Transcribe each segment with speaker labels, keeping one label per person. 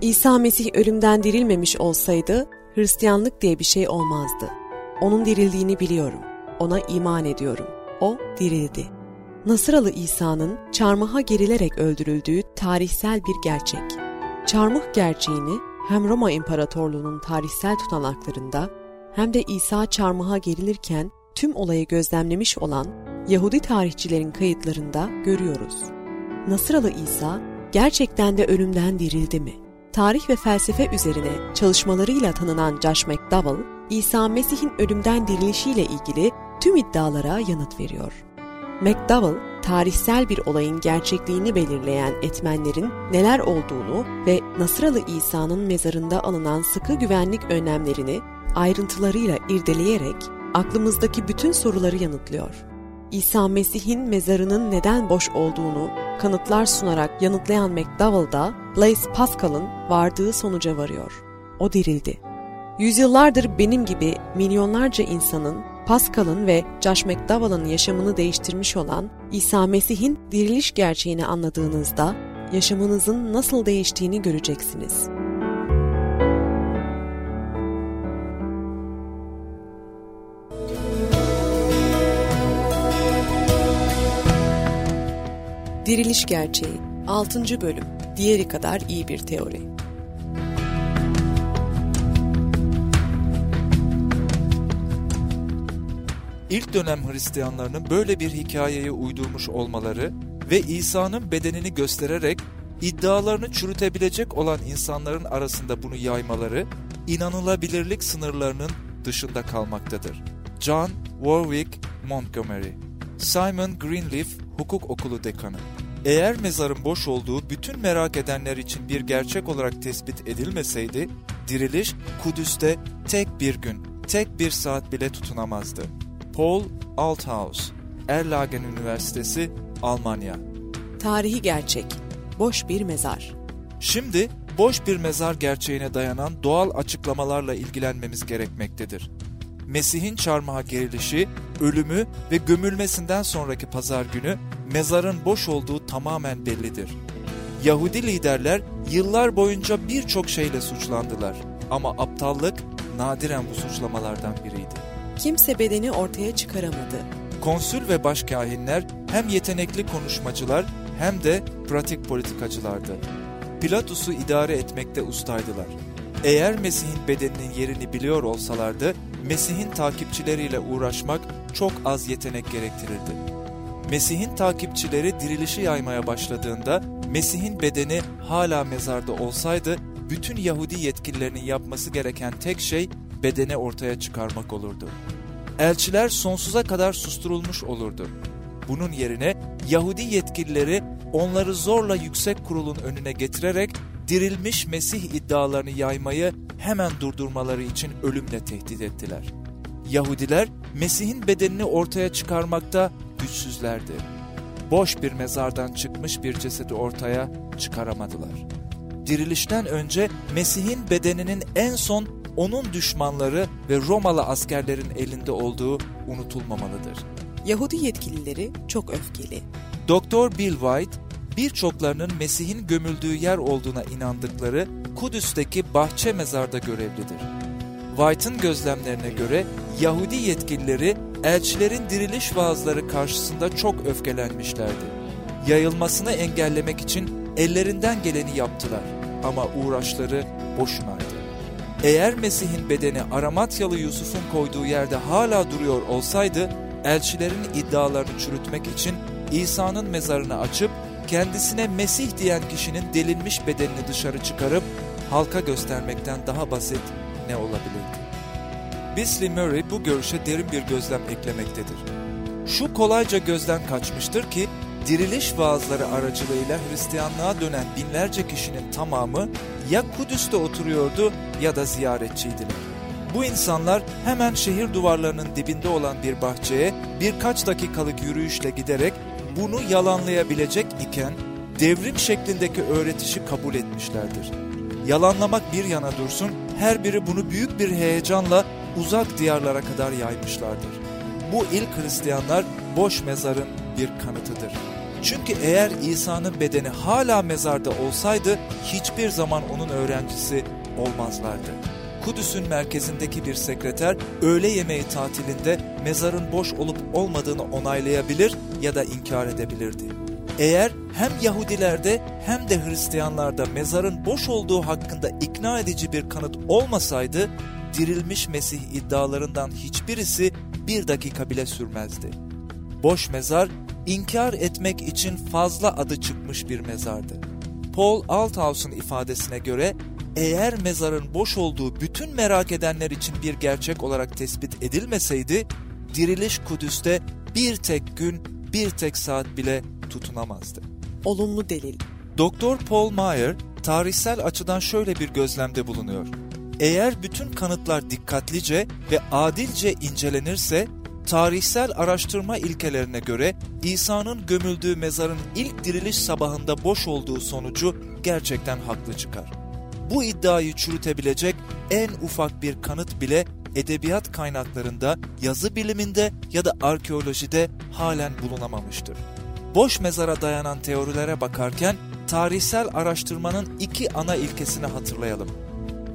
Speaker 1: İsa Mesih ölümden dirilmemiş olsaydı Hristiyanlık diye bir şey olmazdı. Onun dirildiğini biliyorum. Ona iman ediyorum. O dirildi. Nasıralı İsa'nın çarmıha gerilerek öldürüldüğü tarihsel bir gerçek. Çarmıh gerçeğini hem Roma İmparatorluğu'nun tarihsel tutanaklarında hem de İsa çarmıha gerilirken tüm olayı gözlemlemiş olan Yahudi tarihçilerin kayıtlarında görüyoruz. Nasıralı İsa gerçekten de ölümden dirildi mi? Tarih ve felsefe üzerine çalışmalarıyla tanınan Josh McDowell, İsa Mesih'in ölümden dirilişiyle ilgili tüm iddialara yanıt veriyor. McDowell, tarihsel bir olayın gerçekliğini belirleyen etmenlerin neler olduğunu ve Nasıralı İsa'nın mezarında alınan sıkı güvenlik önlemlerini ayrıntılarıyla irdeleyerek aklımızdaki bütün soruları yanıtlıyor. İsa Mesih'in mezarının neden boş olduğunu kanıtlar sunarak yanıtlayan McDowell da Blaise Pascal'ın vardığı sonuca varıyor. O dirildi. Yüzyıllardır benim gibi milyonlarca insanın Pascal'ın ve Josh McDowell'ın yaşamını değiştirmiş olan İsa Mesih'in diriliş gerçeğini anladığınızda yaşamınızın nasıl değiştiğini göreceksiniz. Diriliş Gerçeği 6. Bölüm Diğeri kadar iyi bir teori
Speaker 2: İlk dönem Hristiyanlarının böyle bir hikayeye uydurmuş olmaları ve İsa'nın bedenini göstererek iddialarını çürütebilecek olan insanların arasında bunu yaymaları inanılabilirlik sınırlarının dışında kalmaktadır. John Warwick Montgomery Simon Greenleaf Hukuk Okulu Dekanı eğer mezarın boş olduğu bütün merak edenler için bir gerçek olarak tespit edilmeseydi, diriliş Kudüs'te tek bir gün, tek bir saat bile tutunamazdı. Paul Althaus, Erlangen Üniversitesi, Almanya.
Speaker 1: Tarihi gerçek, boş bir mezar.
Speaker 2: Şimdi boş bir mezar gerçeğine dayanan doğal açıklamalarla ilgilenmemiz gerekmektedir. Mesih'in çarmıha gerilişi, ölümü ve gömülmesinden sonraki pazar günü mezarın boş olduğu tamamen bellidir. Yahudi liderler yıllar boyunca birçok şeyle suçlandılar ama aptallık nadiren bu suçlamalardan biriydi.
Speaker 1: Kimse bedeni ortaya çıkaramadı.
Speaker 2: Konsül ve başkahinler hem yetenekli konuşmacılar hem de pratik politikacılardı. Pilatus'u idare etmekte ustaydılar. Eğer Mesih'in bedeninin yerini biliyor olsalardı, Mesih'in takipçileriyle uğraşmak çok az yetenek gerektirirdi. Mesih'in takipçileri dirilişi yaymaya başladığında Mesih'in bedeni hala mezarda olsaydı bütün Yahudi yetkililerinin yapması gereken tek şey bedeni ortaya çıkarmak olurdu. Elçiler sonsuza kadar susturulmuş olurdu. Bunun yerine Yahudi yetkilileri onları zorla yüksek kurulun önüne getirerek dirilmiş Mesih iddialarını yaymayı hemen durdurmaları için ölümle tehdit ettiler. Yahudiler Mesih'in bedenini ortaya çıkarmakta güçsüzlerdi. Boş bir mezardan çıkmış bir cesedi ortaya çıkaramadılar. Dirilişten önce Mesih'in bedeninin en son onun düşmanları ve Romalı askerlerin elinde olduğu unutulmamalıdır.
Speaker 1: Yahudi yetkilileri çok öfkeli.
Speaker 2: Doktor Bill White, birçoklarının Mesih'in gömüldüğü yer olduğuna inandıkları Kudüs'teki bahçe mezarda görevlidir. White'ın gözlemlerine göre Yahudi yetkilileri elçilerin diriliş vaazları karşısında çok öfkelenmişlerdi. Yayılmasını engellemek için ellerinden geleni yaptılar ama uğraşları boşunaydı. Eğer Mesih'in bedeni Aramatyalı Yusuf'un koyduğu yerde hala duruyor olsaydı, elçilerin iddialarını çürütmek için İsa'nın mezarını açıp kendisine Mesih diyen kişinin delinmiş bedenini dışarı çıkarıp halka göstermekten daha basit ne olabilirdi? Bisley Murray bu görüşe derin bir gözlem eklemektedir. Şu kolayca gözden kaçmıştır ki diriliş vaazları aracılığıyla Hristiyanlığa dönen binlerce kişinin tamamı ya Kudüs'te oturuyordu ya da ziyaretçiydiler. Bu insanlar hemen şehir duvarlarının dibinde olan bir bahçeye birkaç dakikalık yürüyüşle giderek bunu yalanlayabilecek iken devrim şeklindeki öğretişi kabul etmişlerdir. Yalanlamak bir yana dursun, her biri bunu büyük bir heyecanla uzak diyarlara kadar yaymışlardır. Bu ilk Hristiyanlar boş mezarın bir kanıtıdır. Çünkü eğer İsa'nın bedeni hala mezarda olsaydı hiçbir zaman onun öğrencisi olmazlardı. Kudüs'ün merkezindeki bir sekreter öğle yemeği tatilinde mezarın boş olup olmadığını onaylayabilir ya da inkar edebilirdi. Eğer hem Yahudilerde hem de Hristiyanlarda mezarın boş olduğu hakkında ikna edici bir kanıt olmasaydı, dirilmiş Mesih iddialarından hiçbirisi bir dakika bile sürmezdi. Boş mezar, inkar etmek için fazla adı çıkmış bir mezardı. Paul Althaus'un ifadesine göre eğer mezarın boş olduğu bütün merak edenler için bir gerçek olarak tespit edilmeseydi, diriliş Kudüs'te bir tek gün, bir tek saat bile tutunamazdı.
Speaker 1: Olumlu delil
Speaker 2: Doktor Paul Meyer, tarihsel açıdan şöyle bir gözlemde bulunuyor. Eğer bütün kanıtlar dikkatlice ve adilce incelenirse, tarihsel araştırma ilkelerine göre İsa'nın gömüldüğü mezarın ilk diriliş sabahında boş olduğu sonucu gerçekten haklı çıkar. Bu iddiayı çürütebilecek en ufak bir kanıt bile edebiyat kaynaklarında, yazı biliminde ya da arkeolojide halen bulunamamıştır. Boş mezara dayanan teorilere bakarken tarihsel araştırmanın iki ana ilkesini hatırlayalım.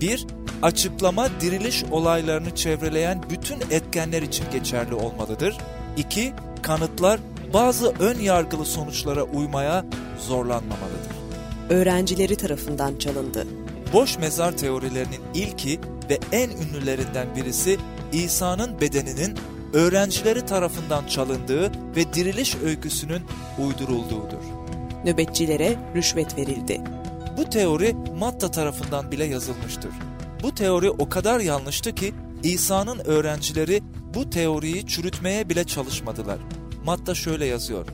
Speaker 2: 1. Açıklama diriliş olaylarını çevreleyen bütün etkenler için geçerli olmalıdır. 2. Kanıtlar bazı ön yargılı sonuçlara uymaya zorlanmamalıdır.
Speaker 1: Öğrencileri tarafından çalındı.
Speaker 2: Boş mezar teorilerinin ilki ve en ünlülerinden birisi İsa'nın bedeninin öğrencileri tarafından çalındığı ve diriliş öyküsünün uydurulduğudur.
Speaker 1: Nöbetçilere rüşvet verildi.
Speaker 2: Bu teori Matta tarafından bile yazılmıştır. Bu teori o kadar yanlıştı ki İsa'nın öğrencileri bu teoriyi çürütmeye bile çalışmadılar. Matta şöyle yazıyor.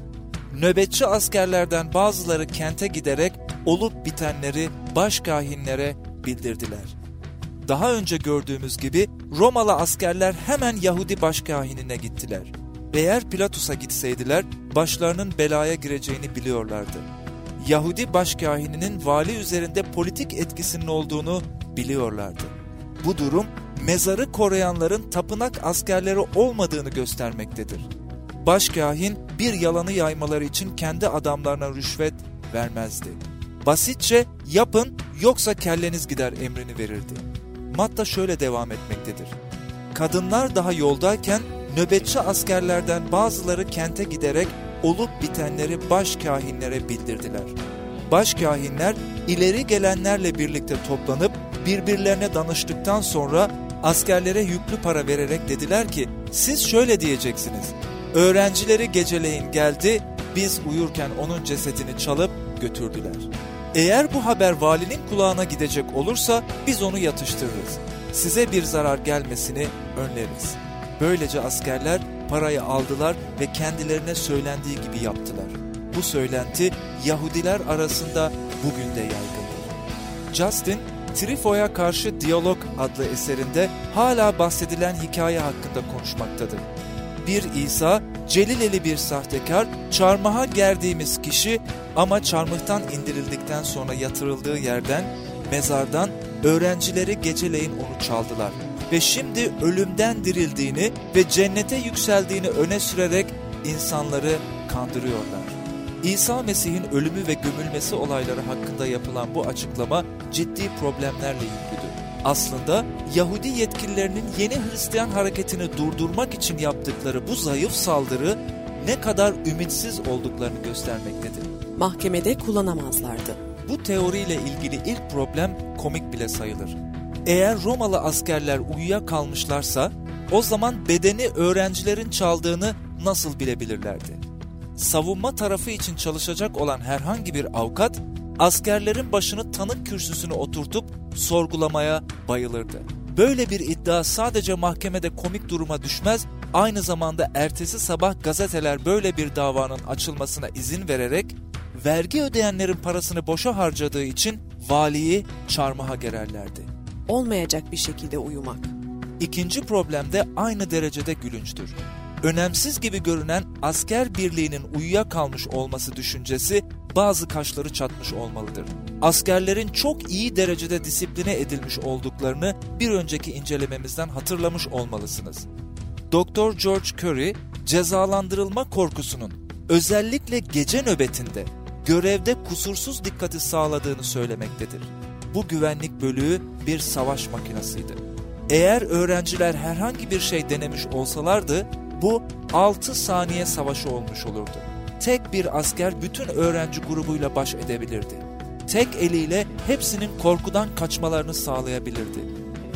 Speaker 2: Nöbetçi askerlerden bazıları kente giderek olup bitenleri başkahinlere bildirdiler. Daha önce gördüğümüz gibi Romalı askerler hemen Yahudi başkahinine gittiler. Eğer Pilatus'a gitseydiler başlarının belaya gireceğini biliyorlardı. Yahudi başkahininin vali üzerinde politik etkisinin olduğunu biliyorlardı. Bu durum mezarı koruyanların tapınak askerleri olmadığını göstermektedir. Başkahin bir yalanı yaymaları için kendi adamlarına rüşvet vermezdi. Basitçe yapın yoksa kelleniz gider emrini verirdi. Matta şöyle devam etmektedir. Kadınlar daha yoldayken nöbetçi askerlerden bazıları kente giderek olup bitenleri başkahinlere bildirdiler. Başkahinler ileri gelenlerle birlikte toplanıp birbirlerine danıştıktan sonra askerlere yüklü para vererek dediler ki siz şöyle diyeceksiniz. Öğrencileri geceleyin geldi, biz uyurken onun cesedini çalıp götürdüler. Eğer bu haber valinin kulağına gidecek olursa biz onu yatıştırırız. Size bir zarar gelmesini önleriz. Böylece askerler parayı aldılar ve kendilerine söylendiği gibi yaptılar. Bu söylenti Yahudiler arasında bugün de yaygındır. Justin, Trifo'ya karşı Diyalog adlı eserinde hala bahsedilen hikaye hakkında konuşmaktadır. Bir İsa, Celileli bir sahtekar, çarmıha gerdiğimiz kişi ama çarmıhtan indirildikten sonra yatırıldığı yerden, mezardan öğrencileri geceleyin onu çaldılar. Ve şimdi ölümden dirildiğini ve cennete yükseldiğini öne sürerek insanları kandırıyorlar. İsa Mesih'in ölümü ve gömülmesi olayları hakkında yapılan bu açıklama ciddi problemlerle yüklüdür. Aslında Yahudi yetkililerinin yeni Hristiyan hareketini durdurmak için yaptıkları bu zayıf saldırı ne kadar ümitsiz olduklarını göstermektedir.
Speaker 1: Mahkemede kullanamazlardı.
Speaker 2: Bu teoriyle ilgili ilk problem komik bile sayılır. Eğer Romalı askerler uyuyakalmışlarsa o zaman bedeni öğrencilerin çaldığını nasıl bilebilirlerdi? Savunma tarafı için çalışacak olan herhangi bir avukat askerlerin başını tanık kürsüsüne oturtup sorgulamaya bayılırdı. Böyle bir iddia sadece mahkemede komik duruma düşmez, aynı zamanda ertesi sabah gazeteler böyle bir davanın açılmasına izin vererek vergi ödeyenlerin parasını boşa harcadığı için valiyi çarmıha gererlerdi.
Speaker 1: Olmayacak bir şekilde uyumak.
Speaker 2: İkinci problem de aynı derecede gülünçtür. Önemsiz gibi görünen asker birliğinin uyuyakalmış olması düşüncesi bazı kaşları çatmış olmalıdır. Askerlerin çok iyi derecede disipline edilmiş olduklarını bir önceki incelememizden hatırlamış olmalısınız. Dr. George Curry, cezalandırılma korkusunun özellikle gece nöbetinde görevde kusursuz dikkati sağladığını söylemektedir. Bu güvenlik bölüğü bir savaş makinasıydı. Eğer öğrenciler herhangi bir şey denemiş olsalardı bu 6 saniye savaşı olmuş olurdu. Tek bir asker bütün öğrenci grubuyla baş edebilirdi. Tek eliyle hepsinin korkudan kaçmalarını sağlayabilirdi.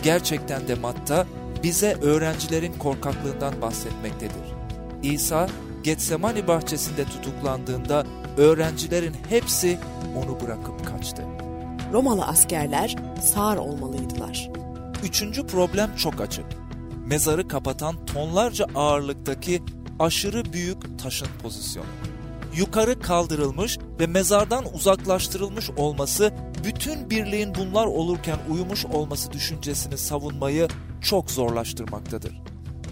Speaker 2: Gerçekten de Matta bize öğrencilerin korkaklığından bahsetmektedir. İsa Getsemani bahçesinde tutuklandığında öğrencilerin hepsi onu bırakıp kaçtı.
Speaker 1: Romalı askerler sağır olmalıydılar.
Speaker 2: Üçüncü problem çok açık. Mezarı kapatan tonlarca ağırlıktaki aşırı büyük taşın pozisyonu. Yukarı kaldırılmış ve mezardan uzaklaştırılmış olması bütün birliğin bunlar olurken uyumuş olması düşüncesini savunmayı çok zorlaştırmaktadır.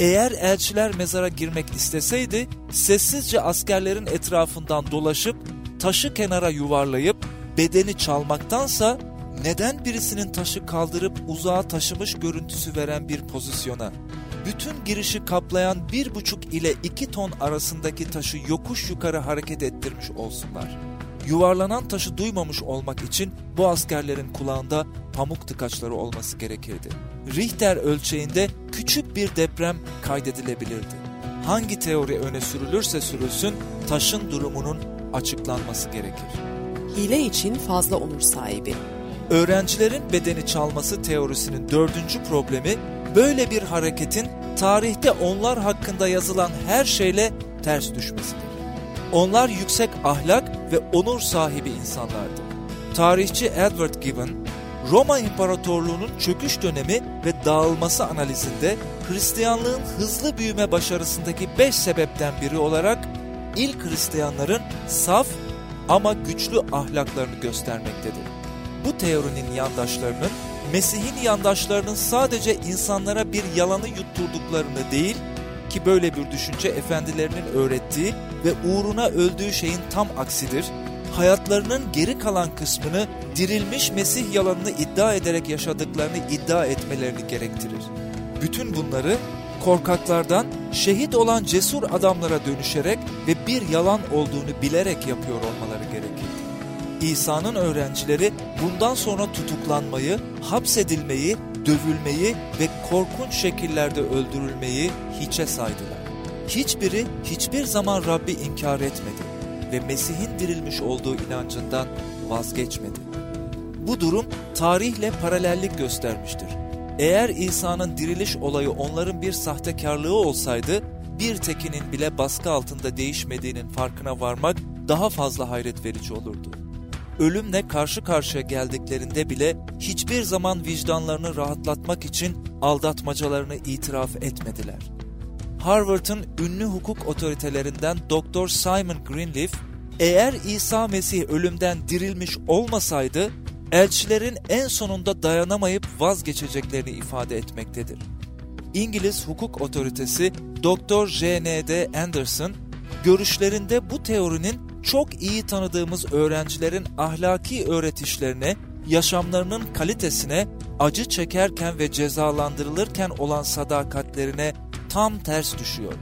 Speaker 2: Eğer elçiler mezara girmek isteseydi, sessizce askerlerin etrafından dolaşıp taşı kenara yuvarlayıp bedeni çalmaktansa neden birisinin taşı kaldırıp uzağa taşımış görüntüsü veren bir pozisyona, bütün girişi kaplayan bir buçuk ile iki ton arasındaki taşı yokuş yukarı hareket ettirmiş olsunlar. Yuvarlanan taşı duymamış olmak için bu askerlerin kulağında pamuk tıkaçları olması gerekirdi. Richter ölçeğinde küçük bir deprem kaydedilebilirdi. Hangi teori öne sürülürse sürülsün taşın durumunun açıklanması gerekir.
Speaker 1: Hile için fazla onur sahibi.
Speaker 2: Öğrencilerin bedeni çalması teorisinin dördüncü problemi böyle bir hareketin tarihte onlar hakkında yazılan her şeyle ters düşmesidir. Onlar yüksek ahlak ve onur sahibi insanlardı. Tarihçi Edward Gibbon, Roma İmparatorluğu'nun çöküş dönemi ve dağılması analizinde Hristiyanlığın hızlı büyüme başarısındaki beş sebepten biri olarak ilk Hristiyanların saf ama güçlü ahlaklarını göstermektedir. Bu teorinin yandaşlarının Mesih'in yandaşlarının sadece insanlara bir yalanı yutturduklarını değil ki böyle bir düşünce efendilerinin öğrettiği ve uğruna öldüğü şeyin tam aksidir, hayatlarının geri kalan kısmını dirilmiş Mesih yalanını iddia ederek yaşadıklarını iddia etmelerini gerektirir. Bütün bunları korkaklardan şehit olan cesur adamlara dönüşerek ve bir yalan olduğunu bilerek yapıyor olmaları. İsa'nın öğrencileri bundan sonra tutuklanmayı, hapsedilmeyi, dövülmeyi ve korkunç şekillerde öldürülmeyi hiçe saydılar. Hiçbiri hiçbir zaman Rabbi inkar etmedi ve Mesih'in dirilmiş olduğu inancından vazgeçmedi. Bu durum tarihle paralellik göstermiştir. Eğer İsa'nın diriliş olayı onların bir sahtekarlığı olsaydı, bir tekinin bile baskı altında değişmediğinin farkına varmak daha fazla hayret verici olurdu. Ölümle karşı karşıya geldiklerinde bile hiçbir zaman vicdanlarını rahatlatmak için aldatmacalarını itiraf etmediler. Harvard'ın ünlü hukuk otoritelerinden Dr. Simon Greenleaf, eğer İsa Mesih ölümden dirilmiş olmasaydı, elçilerin en sonunda dayanamayıp vazgeçeceklerini ifade etmektedir. İngiliz hukuk otoritesi Dr. J.N.D. Anderson, görüşlerinde bu teorinin çok iyi tanıdığımız öğrencilerin ahlaki öğretişlerine, yaşamlarının kalitesine, acı çekerken ve cezalandırılırken olan sadakatlerine tam ters düşüyor.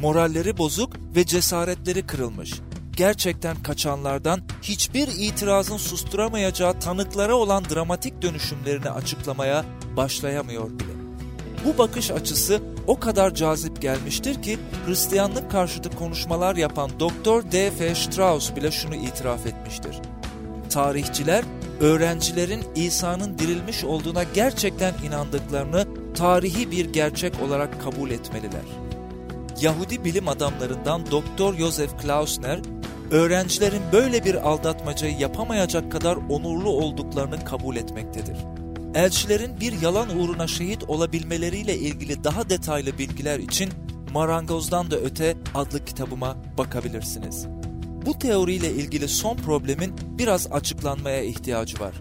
Speaker 2: Moralleri bozuk ve cesaretleri kırılmış. Gerçekten kaçanlardan hiçbir itirazın susturamayacağı tanıklara olan dramatik dönüşümlerini açıklamaya başlayamıyor bile. Bu bakış açısı o kadar cazip gelmiştir ki Hristiyanlık karşıtı konuşmalar yapan Dr. D.F. Strauss bile şunu itiraf etmiştir. Tarihçiler öğrencilerin İsa'nın dirilmiş olduğuna gerçekten inandıklarını tarihi bir gerçek olarak kabul etmeliler. Yahudi bilim adamlarından Dr. Joseph Klausner, öğrencilerin böyle bir aldatmacayı yapamayacak kadar onurlu olduklarını kabul etmektedir. Elçilerin bir yalan uğruna şehit olabilmeleriyle ilgili daha detaylı bilgiler için Marangozdan da Öte adlı kitabıma bakabilirsiniz. Bu teoriyle ilgili son problemin biraz açıklanmaya ihtiyacı var.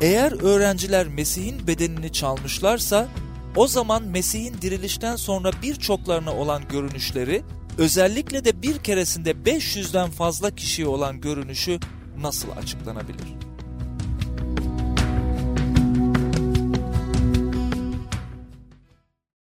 Speaker 2: Eğer öğrenciler Mesih'in bedenini çalmışlarsa o zaman Mesih'in dirilişten sonra birçoklarına olan görünüşleri özellikle de bir keresinde 500'den fazla kişiye olan görünüşü nasıl açıklanabilir?